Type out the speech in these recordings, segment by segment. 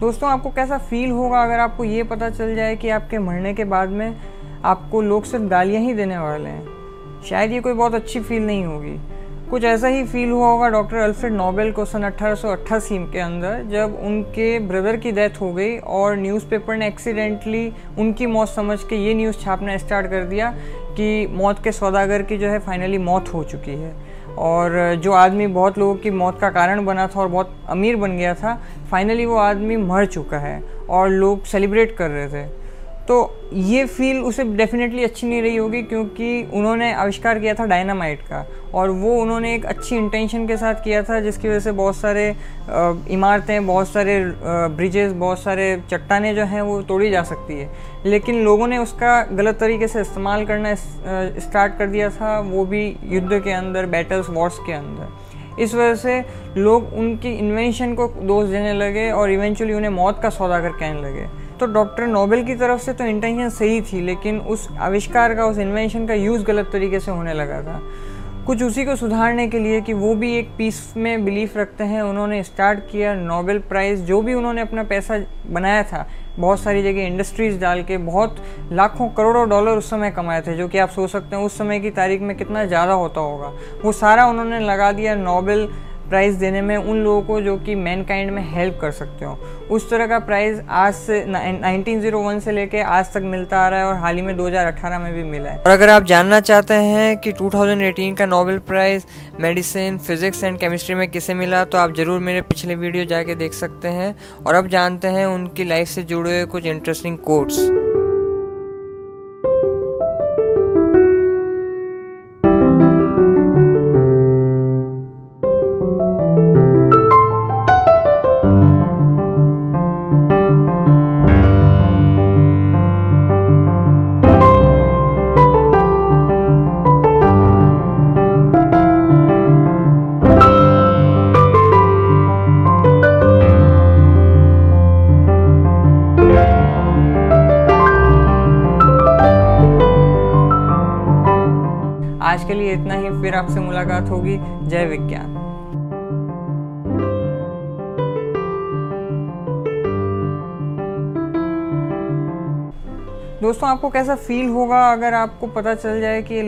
दोस्तों, आपको कैसा फील होगा अगर आपको ये पता चल जाए कि आपके मरने के बाद में आपको लोग सिर्फ़ गालियाँ ही देने वाले हैं? शायद ये कोई बहुत अच्छी फील नहीं होगी। कुछ ऐसा ही फील हुआ होगा डॉक्टर अल्फ्रेड नोबेल को सन अट्ठारह के अंदर, जब उनके ब्रदर की डेथ हो गई और न्यूज़पेपर ने एक्सीडेंटली उनकी मौत समझ के ये न्यूज़ छापना स्टार्ट कर दिया कि मौत के सौदागर की जो है फाइनली मौत हो चुकी है। और जो आदमी बहुत लोगों की मौत का कारण बना था और बहुत अमीर बन गया था फाइनली वो आदमी मर चुका है और लोग सेलिब्रेट कर रहे थे। तो ये फील उसे डेफिनेटली अच्छी नहीं रही होगी क्योंकि उन्होंने आविष्कार किया था डायनामाइट का और वो उन्होंने एक अच्छी इंटेंशन के साथ किया था जिसकी वजह से बहुत सारे इमारतें, बहुत सारे ब्रिजेस बहुत सारे चट्टाने जो हैं वो तोड़ी जा सकती है। लेकिन लोगों ने उसका गलत तरीके से इस्तेमाल करना स्टार्ट कर दिया था वो भी युद्ध के अंदर बैटल्स वॉर्स के अंदर। इस वजह से लोग उनकी इन्वेंशन को दोष देने लगे और इवेंचुअली उन्हें मौत का सौदा कर कहने लगे। तो डॉक्टर नोबेल की तरफ़ से तो इंटेंशन सही थी, लेकिन उस आविष्कार का, उस इन्वेंशन का यूज़ गलत तरीके से होने लगा था। कुछ उसी को सुधारने के लिए कि वो भी एक पीस में बिलीफ रखते हैं, उन्होंने स्टार्ट किया नोबेल प्राइज़ जो भी उन्होंने अपना पैसा बनाया था। बहुत सारी जगह इंडस्ट्रीज़ डाल के, बहुत लाखों करोड़ों डॉलर उस समय कमाए थे, जो कि आप सोच सकते हैं, उस समय की तारीख में कितना ज़्यादा होता होगा। वो सारा उन्होंने लगा दिया नोबेल प्राइज़ देने में उन लोगों को जो कि मैन काइंड में हेल्प कर सकते हो। उस तरह का प्राइज़ आज से 1901 से लेके आज तक मिलता आ रहा है और हाल ही में 2018 में भी मिला है। और अगर आप जानना चाहते हैं कि 2018 का Nobel prize medicine physics and chemistry में किसे मिला तो आप ज़रूर मेरे पिछले वीडियो जाके देख सकते हैं और अब जानते हैं उनकी लाइफ से जुड़े हुए कुछ इंटरेस्टिंग कोर्ट्स के लिए इतना ही, फिर आपसे मुलाकात होगी। जय विज्ञान। दोस्तों, आपको कैसा फील होगा अगर आपको पता चल जाए कि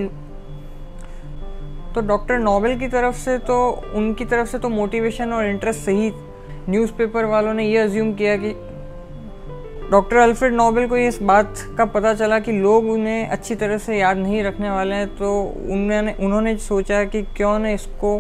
तो डॉक्टर नोबेल की तरफ़ से तो उनकी तरफ़ से तो मोटिवेशन और इंटरेस्ट सही न्यूज़पेपर वालों ने ये अज्यूम किया कि डॉक्टर अल्फ्रेड नोबेल को इस बात का पता चला कि लोग उन्हें अच्छी तरह से याद नहीं रखने वाले हैं तो उन्होंने उन्होंने सोचा कि क्यों न इसको